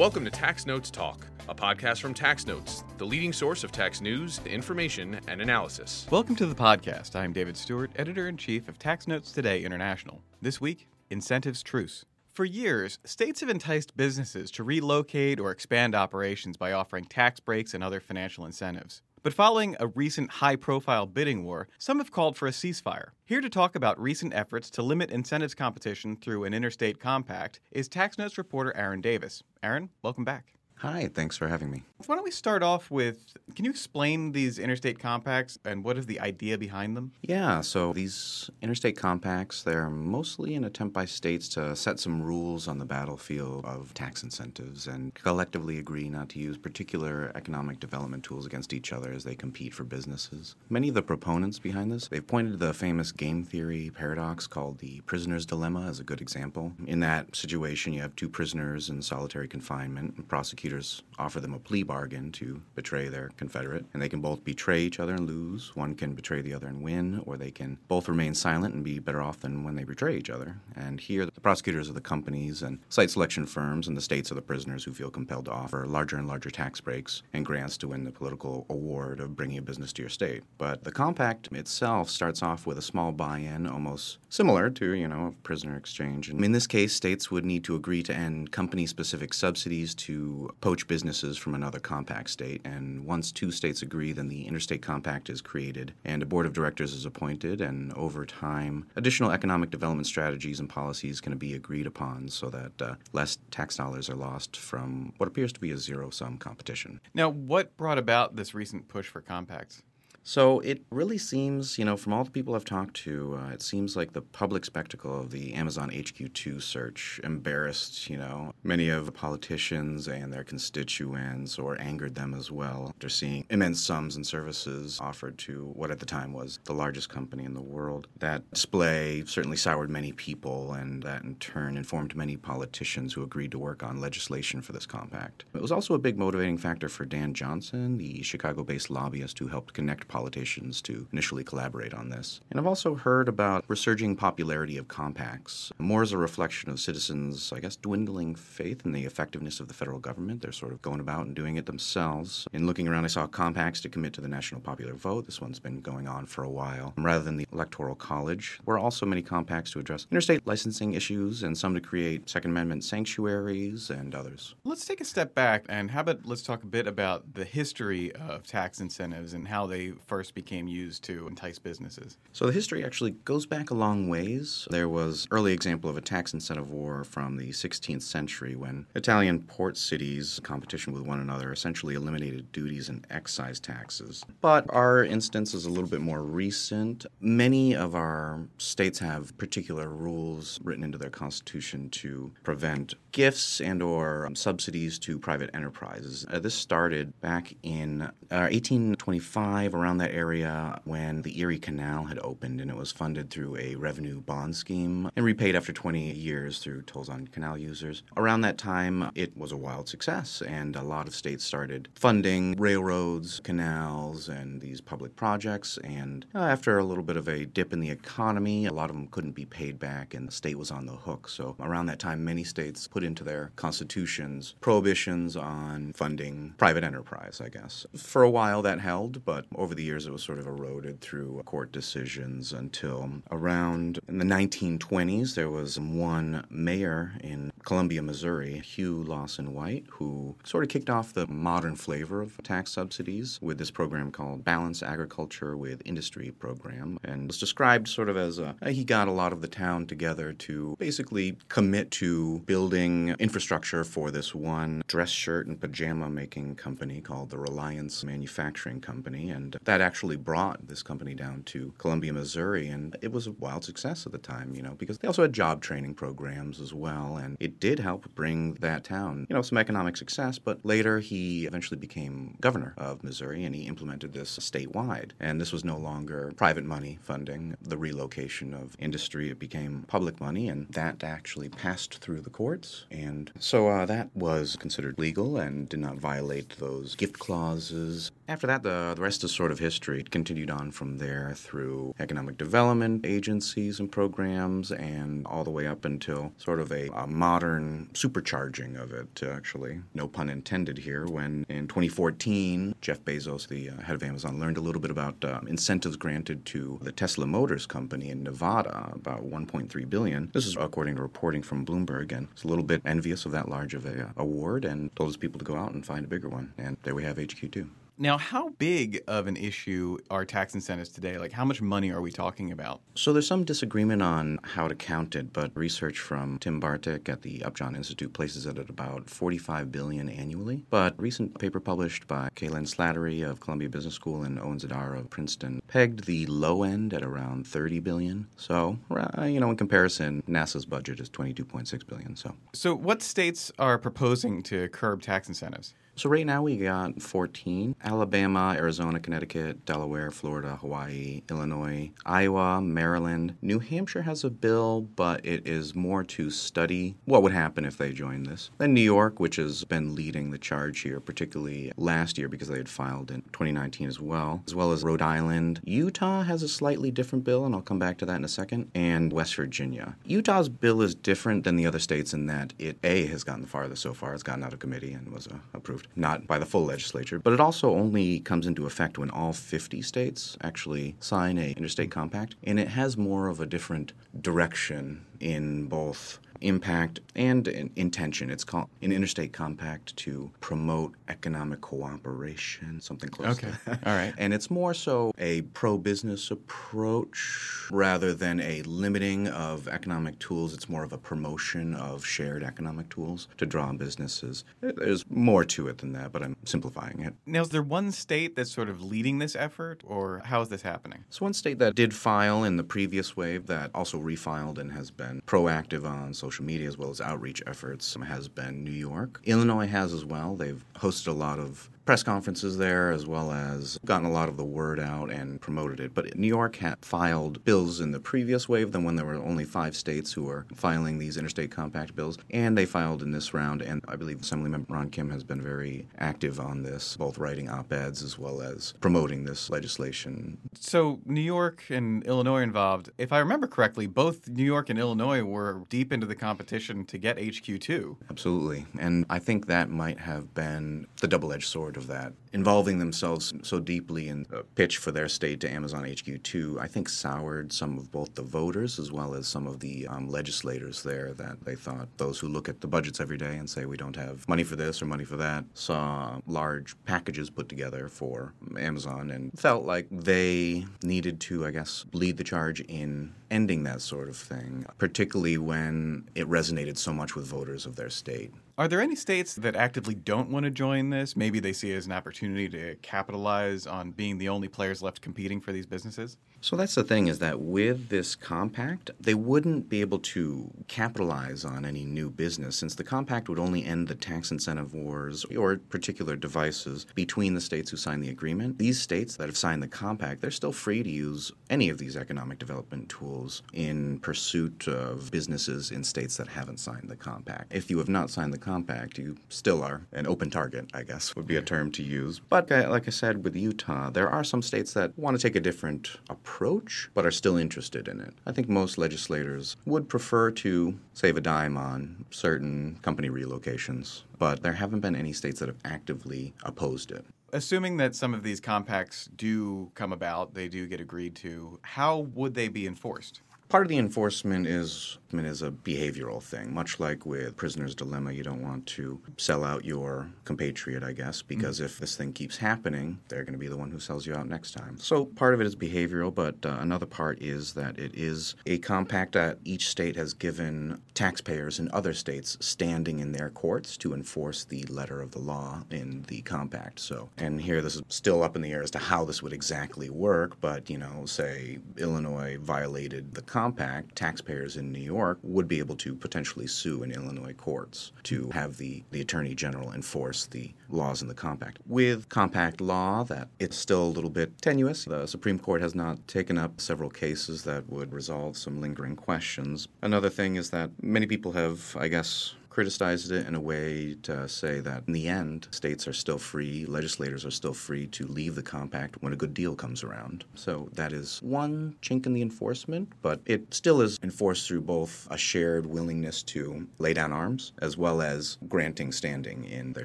Welcome to Tax Notes Talk, a podcast from Tax Notes, the leading source of tax news, information, and analysis. Welcome to the podcast. I'm David Stewart, editor in chief of Tax Notes Today International. This week, incentives truce. For years, states have enticed businesses to relocate or expand operations by offering tax breaks and other financial incentives. But following a recent high profile bidding war, some have called for a ceasefire. Here to talk about recent efforts to limit incentives competition through an interstate compact is Tax Notes reporter Aaron Davis. Aaron, welcome back. Hi, thanks for having me. Why don't we start off with can you explain these interstate compacts and what is the idea behind them? Yeah, so these interstate compacts, they're mostly an attempt by states to set some rules on the battlefield of tax incentives and collectively agree not to use particular economic development tools against each other as they compete for businesses. Many of the proponents behind this, they've pointed to the famous game theory paradox called the prisoner's dilemma as a good example. In that situation, you have two prisoners in solitary confinement and prosecutors prosecutors offer them a plea bargain to betray their confederate, and they can both betray each other and lose. One can betray the other and win, or they can both remain silent and be better off than when they betray each other. And here, the prosecutors are the companies and site selection firms, and the states are the prisoners who feel compelled to offer larger and larger tax breaks and grants to win the political award of bringing a business to your state. But the compact itself starts off with a small buy-in, almost similar to, you know, a prisoner exchange. And in this case, states would need to agree to end company-specific subsidies to poach businesses from another compact state. And once two states agree, then the interstate compact is created and a board of directors is appointed. And over time, additional economic development strategies and policies can be agreed upon so that uh, less tax dollars are lost from what appears to be a zero sum competition. Now, what brought about this recent push for compacts? So it really seems, you know, from all the people I've talked to, uh, it seems like the public spectacle of the Amazon HQ2 search embarrassed, you know, many of the politicians and their constituents or angered them as well after seeing immense sums and services offered to what at the time was the largest company in the world. That display certainly soured many people, and that in turn informed many politicians who agreed to work on legislation for this compact. It was also a big motivating factor for Dan Johnson, the Chicago based lobbyist who helped connect politicians to initially collaborate on this. And I've also heard about resurging popularity of compacts, more as a reflection of citizens, I guess, dwindling faith in the effectiveness of the federal government. They're sort of going about and doing it themselves. In looking around, I saw compacts to commit to the national popular vote. This one's been going on for a while. Rather than the Electoral College, there were also many compacts to address interstate licensing issues and some to create Second Amendment sanctuaries and others. Let's take a step back and how about let's talk a bit about the history of tax incentives and how they first became used to entice businesses? So the history actually goes back a long ways. There was early example of a tax incentive war from the 16th century when Italian port cities, competition with one another, essentially eliminated duties and excise taxes. But our instance is a little bit more recent. Many of our states have particular rules written into their constitution to prevent gifts and or subsidies to private enterprises. Uh, this started back in uh, 1825 around that area when the Erie Canal had opened and it was funded through a revenue bond scheme and repaid after 20 years through tolls on canal users. Around that time, it was a wild success and a lot of states started funding railroads, canals, and these public projects. And uh, after a little bit of a dip in the economy, a lot of them couldn't be paid back and the state was on the hook. So around that time, many states put into their constitutions prohibitions on funding private enterprise, I guess. For a while that held, but over the years it was sort of eroded through court decisions until around in the 1920s there was one mayor in Columbia, Missouri, Hugh Lawson White, who sort of kicked off the modern flavor of tax subsidies with this program called Balance Agriculture with Industry program and was described sort of as a he got a lot of the town together to basically commit to building infrastructure for this one dress shirt and pajama making company called the Reliance Manufacturing Company and that actually brought this company down to Columbia, Missouri and it was a wild success at the time, you know, because they also had job training programs as well and it did help bring that town, you know, some economic success. But later, he eventually became governor of Missouri, and he implemented this statewide. And this was no longer private money funding the relocation of industry; it became public money, and that actually passed through the courts. And so uh, that was considered legal and did not violate those gift clauses. After that, the, the rest is sort of history. It continued on from there through economic development agencies and programs, and all the way up until sort of a, a modern supercharging of it, actually. No pun intended here, when in 2014, Jeff Bezos, the uh, head of Amazon, learned a little bit about uh, incentives granted to the Tesla Motors company in Nevada, about 1.3 billion. This is according to reporting from Bloomberg, and it's a little bit envious of that large of a uh, award, and told his people to go out and find a bigger one. And there we have HQ2. Now, how big of an issue are tax incentives today? Like, how much money are we talking about? So, there's some disagreement on how to count it, but research from Tim Bartik at the Upjohn Institute places it at about 45 billion annually. But recent paper published by Cailin Slattery of Columbia Business School and Owen Zidar of Princeton pegged the low end at around 30 billion. So, you know, in comparison, NASA's budget is 22.6 billion. So, so what states are proposing to curb tax incentives? So right now we got 14 Alabama, Arizona, Connecticut, Delaware, Florida, Hawaii, Illinois, Iowa, Maryland. New Hampshire has a bill, but it is more to study what would happen if they joined this. Then New York, which has been leading the charge here, particularly last year because they had filed in 2019 as well, as well as Rhode Island. Utah has a slightly different bill, and I'll come back to that in a second, and West Virginia. Utah's bill is different than the other states in that it, A, has gotten the farthest so far. It's gotten out of committee and was uh, approved not by the full legislature, but it also only comes into effect when all 50 states actually sign a interstate compact, and it has more of a different direction in both impact and intention. It's called an interstate compact to promote economic cooperation, something close okay. to that. All right. And it's more so a pro business approach rather than a limiting of economic tools. It's more of a promotion of shared economic tools to draw businesses. There's more to it than that, but I'm simplifying it. Now, is there one state that's sort of leading this effort, or how is this happening? So, one state that did file in the previous wave that also refiled and has been proactive on social social media as well as outreach efforts has been New York. Illinois has as well. They've hosted a lot of press conferences there as well as gotten a lot of the word out and promoted it. But New York had filed bills in the previous wave than when there were only five states who were filing these interstate compact bills. And they filed in this round. And I believe Assemblymember Ron Kim has been very active on this, both writing op eds as well as promoting this legislation. So New York and Illinois involved. If I remember correctly, both New York and Illinois were deep into the competition to get HQ2. Absolutely. And I think that might have been the double edged sword of that. Involving themselves so deeply in the pitch for their state to Amazon HQ2, I think soured some of both the voters as well as some of the um, legislators there that they thought those who look at the budgets every day and say we don't have money for this or money for that saw large packages put together for Amazon and felt like they needed to, I guess, lead the charge in ending that sort of thing, particularly when it resonated so much with voters of their state. Are there any states that actively don't want to join this? Maybe they see it as an opportunity to capitalize on being the only players left competing for these businesses? So that's the thing is that with this compact, they wouldn't be able to capitalize on any new business since the compact would only end the tax incentive wars or particular devices between the states who signed the agreement. These states that have signed the compact, they're still free to use any of these economic development tools in pursuit of businesses in states that haven't signed the compact. If you have not signed the compact, you still are an open target, I guess would be a term to use. But uh, like I said with Utah, there are some states that want to take a different approach approach, but are still interested in it. I think most legislators would prefer to save a dime on certain company relocations, but there haven't been any states that have actively opposed it. Assuming that some of these compacts do come about, they do get agreed to, how would they be enforced? Part of the enforcement is is a behavioral thing, much like with prisoner's dilemma. You don't want to sell out your compatriot, I guess, because mm-hmm. if this thing keeps happening, they're going to be the one who sells you out next time. So part of it is behavioral, but uh, another part is that it is a compact that each state has given taxpayers in other states standing in their courts to enforce the letter of the law in the compact. So, and here this is still up in the air as to how this would exactly work, but you know, say Illinois violated the compact compact, taxpayers in New York would be able to potentially sue in Illinois courts to have the, the Attorney General enforce the laws in the compact. With compact law, that it's still a little bit tenuous. The Supreme Court has not taken up several cases that would resolve some lingering questions. Another thing is that many people have, I guess, criticized it in a way to say that in the end, states are still free, legislators are still free to leave the compact when a good deal comes around. So that is one chink in the enforcement, but it still is enforced through both a shared willingness to lay down arms as well as granting standing in their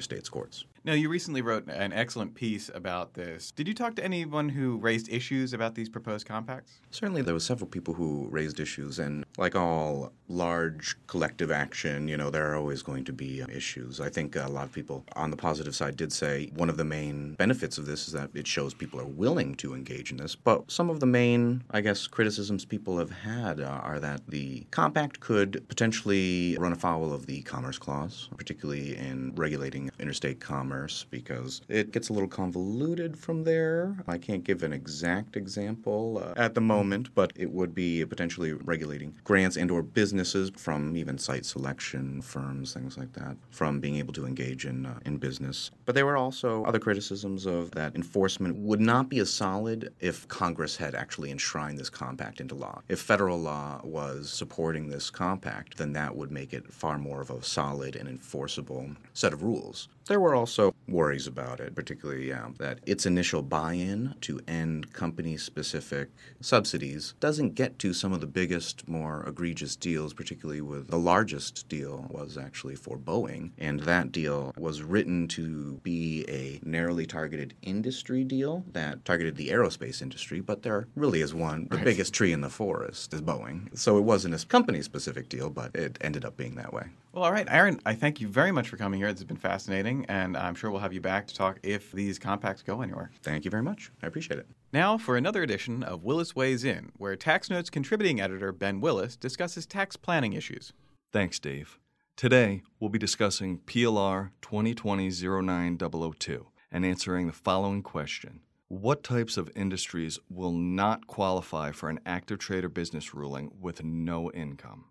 state's courts. Now, you recently wrote an excellent piece about this. Did you talk to anyone who raised issues about these proposed compacts? Certainly, there were several people who raised issues, and like all large collective action, you know, there are always going to be uh, issues. I think a lot of people on the positive side did say one of the main benefits of this is that it shows people are willing to engage in this. But some of the main, I guess, criticisms people have had uh, are that the compact could potentially run afoul of the Commerce Clause, particularly in regulating interstate commerce because it gets a little convoluted from there. I can't give an exact example uh, at the moment, but it would be potentially regulating grants and or businesses from even site selection firms, things like that, from being able to engage in uh, in business. But there were also other criticisms of that enforcement would not be as solid if Congress had actually enshrined this compact into law. If federal law was supporting this compact, then that would make it far more of a solid and enforceable set of rules. There were also worries about it, particularly um, that its initial buy in to end company specific subsidies doesn't get to some of the biggest, more egregious deals, particularly with the largest deal was actually for Boeing. And that deal was written to be a narrowly targeted industry deal that targeted the aerospace industry, but there really is one. The right. biggest tree in the forest is Boeing. So it wasn't a company specific deal, but it ended up being that way. Well, all right, Aaron, I thank you very much for coming here. It's been fascinating, and I'm sure we'll have you back to talk if these compacts go anywhere. Thank you very much. I appreciate it. Now for another edition of Willis Weighs In, where Tax Notes contributing editor Ben Willis discusses tax planning issues. Thanks, Dave. Today, we'll be discussing PLR 2020-09002 and answering the following question. What types of industries will not qualify for an active trade or business ruling with no income?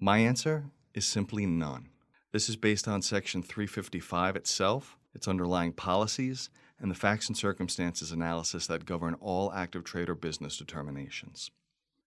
My answer is simply none. This is based on Section 355 itself, its underlying policies, and the facts and circumstances analysis that govern all active trade or business determinations.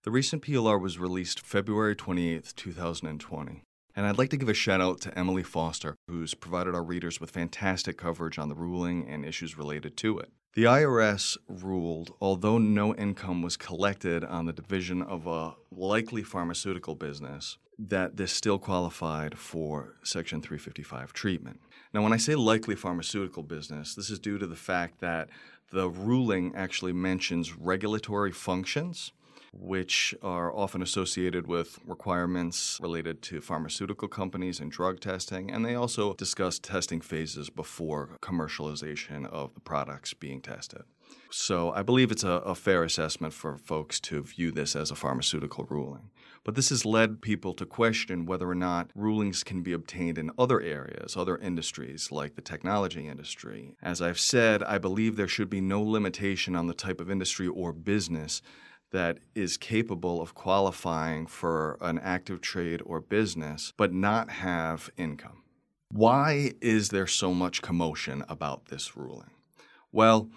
The recent PLR was released February 28, 2020. And I'd like to give a shout out to Emily Foster, who's provided our readers with fantastic coverage on the ruling and issues related to it. The IRS ruled, although no income was collected on the division of a likely pharmaceutical business, that this still qualified for Section 355 treatment. Now, when I say likely pharmaceutical business, this is due to the fact that the ruling actually mentions regulatory functions, which are often associated with requirements related to pharmaceutical companies and drug testing, and they also discuss testing phases before commercialization of the products being tested. So I believe it's a, a, fair assessment for folks to view this as a pharmaceutical ruling. But this has led people to question whether or not rulings can be obtained in other areas, other industries, like the technology industry. As I've said, I believe there should be no limitation on the type of industry or business that is capable of qualifying for an active trade or business, but not have income. Why is there so much commotion about this ruling? Well,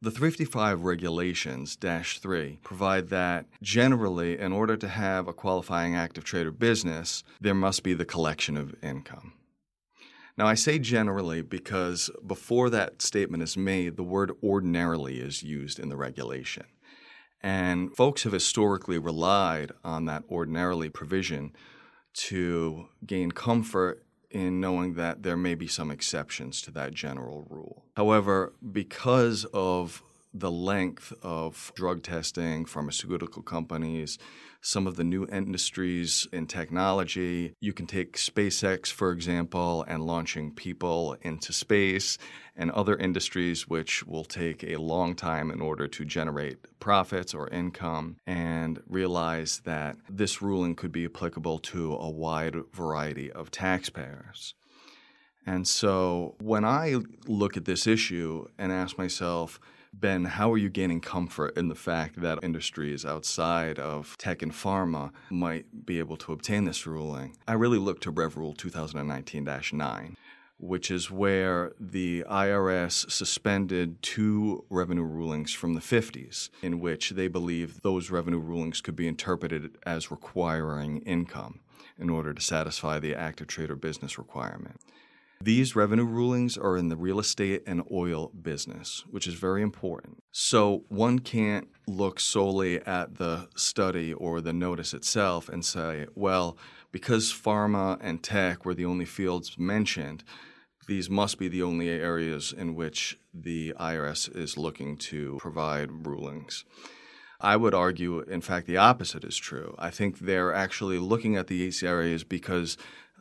the 355 regulations, dash 3, provide that generally, in order to have a qualifying active trade or business, there must be the collection of income. Now, I say generally because before that statement is made, the word ordinarily is used in the regulation. And folks have historically relied on that ordinarily provision to gain comfort in knowing that there may be some exceptions to that general rule. However, because of the length of drug testing, pharmaceutical companies, some of the new industries in technology. You can take SpaceX, for example, and launching people into space, and other industries which will take a long time in order to generate profits or income, and realize that this ruling could be applicable to a wide variety of taxpayers. And so when I look at this issue and ask myself, Ben, how are you gaining comfort in the fact that industries outside of tech and pharma might be able to obtain this ruling? I really look to Rev Rule 2019 9 which is where the IRS suspended two revenue rulings from the 50s, in which they believe those revenue rulings could be interpreted as requiring income. in order to satisfy the active trade or business requirement. These revenue rulings are in the real estate and oil business, which is very important. So one can't look solely at the study or the notice itself and say, well, because pharma and tech were the only fields mentioned, these must be the only areas in which the IRS is looking to provide rulings. I would argue, in fact, the opposite is true. I think they're actually looking at these areas because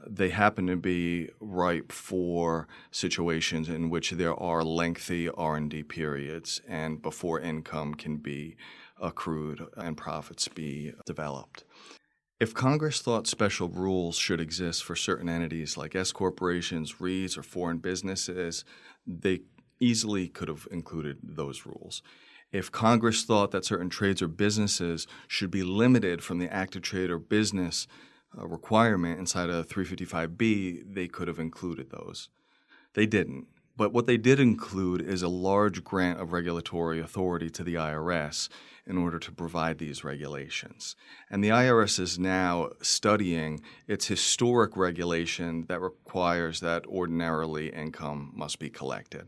they happen to be ripe for situations in which there are lengthy R&D periods and before income can be accrued and profits be developed. If Congress thought special rules should exist for certain entities like S corporations, REITs, or foreign businesses, they easily could have included those rules. If Congress thought that certain trades or businesses should be limited from the active trade or business requirement inside of 355B, they could have included those. They didn't. But what they did include is a large grant of regulatory authority to the IRS in order to provide these regulations. And the IRS is now studying its historic regulation that requires that ordinarily income must be collected.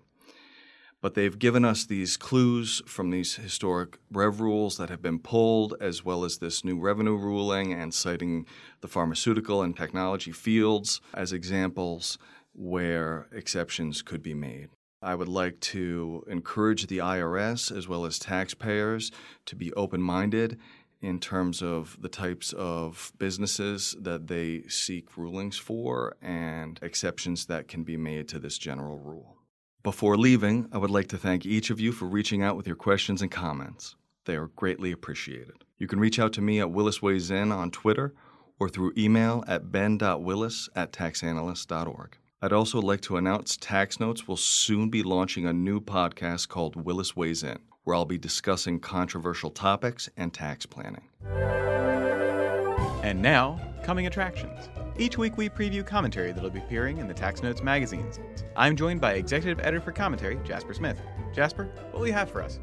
But they've given us these clues from these historic rev rules that have been pulled, as well as this new revenue ruling, and citing the pharmaceutical and technology fields as examples where exceptions could be made. I would like to encourage the IRS as well as taxpayers to be open minded in terms of the types of businesses that they seek rulings for and exceptions that can be made to this general rule. Before leaving, I would like to thank each of you for reaching out with your questions and comments. They are greatly appreciated. You can reach out to me at Willis Weighs In on Twitter or through email at ben.willis at taxanalyst.org. I'd also like to announce Tax Notes will soon be launching a new podcast called Willis Weighs In, where I'll be discussing controversial topics and tax planning. And now, coming attractions. Each week we preview commentary that'll be appearing in the Tax Notes magazines. I'm joined by Executive Editor for Commentary, Jasper Smith. Jasper, what will you have for us?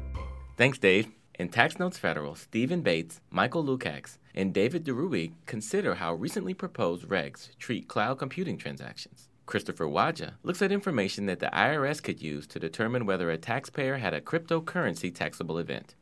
Thanks, Dave. In Tax Notes Federal, Stephen Bates, Michael Lukacs, and David DeRuig consider how recently proposed regs treat cloud computing transactions. Christopher Waja looks at information that the IRS could use to determine whether a taxpayer had a cryptocurrency taxable event.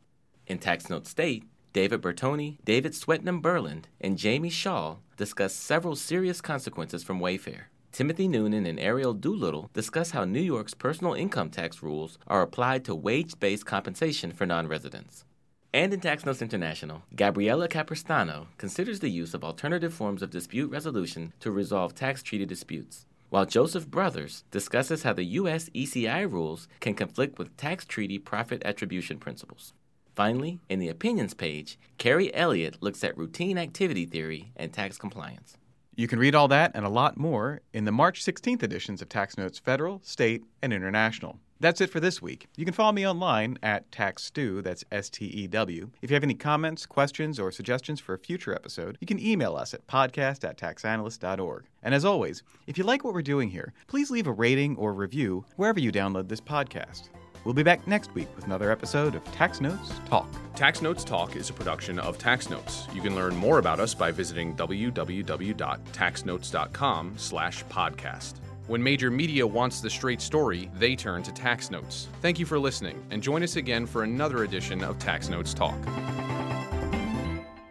In Tax Note State, David Bertoni, David Swetnam Burland, and Jamie Shaw discuss several serious consequences from Wayfair. Timothy Noonan and Ariele Doolittle discuss how New York's personal income tax rules are applied to wage based compensation for non residents. And in Tax Notes International, Gabriela Capristano considers the use of alternative forms of dispute resolution to resolve tax treaty disputes, while Joseph Brothers discusses how the U.S. ECI rules can conflict with tax treaty profit attribution principles. Finally, in the opinions page, Carrie Elliott looks at routine activity theory and tax compliance. You can read all that and a lot more in the March 16th editions of Tax Notes Federal, State, and International. That's it for this week. You can follow me online at TaxStew, that's S T E W. If you have any comments, questions, or suggestions for a future episode, you can email us at podcast at taxanalyst.org. And as always, if you like what we're doing here, please leave a rating or review wherever you download this podcast. We'll be back next week with another episode of Tax Notes Talk. Tax Notes Talk is a production of Tax Notes. You can learn more about us by visiting www.taxnotes.com/podcast. When major media wants the straight story, they turn to Tax Notes. Thank you for listening, and join us again for another edition of Tax Notes Talk.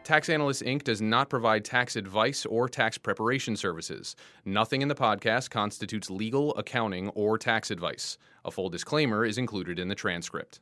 Tax Analyst Inc. does not provide tax advice or tax preparation services. Nothing in the podcast constitutes legal, accounting, or tax advice. A full disclaimer is included in the transcript.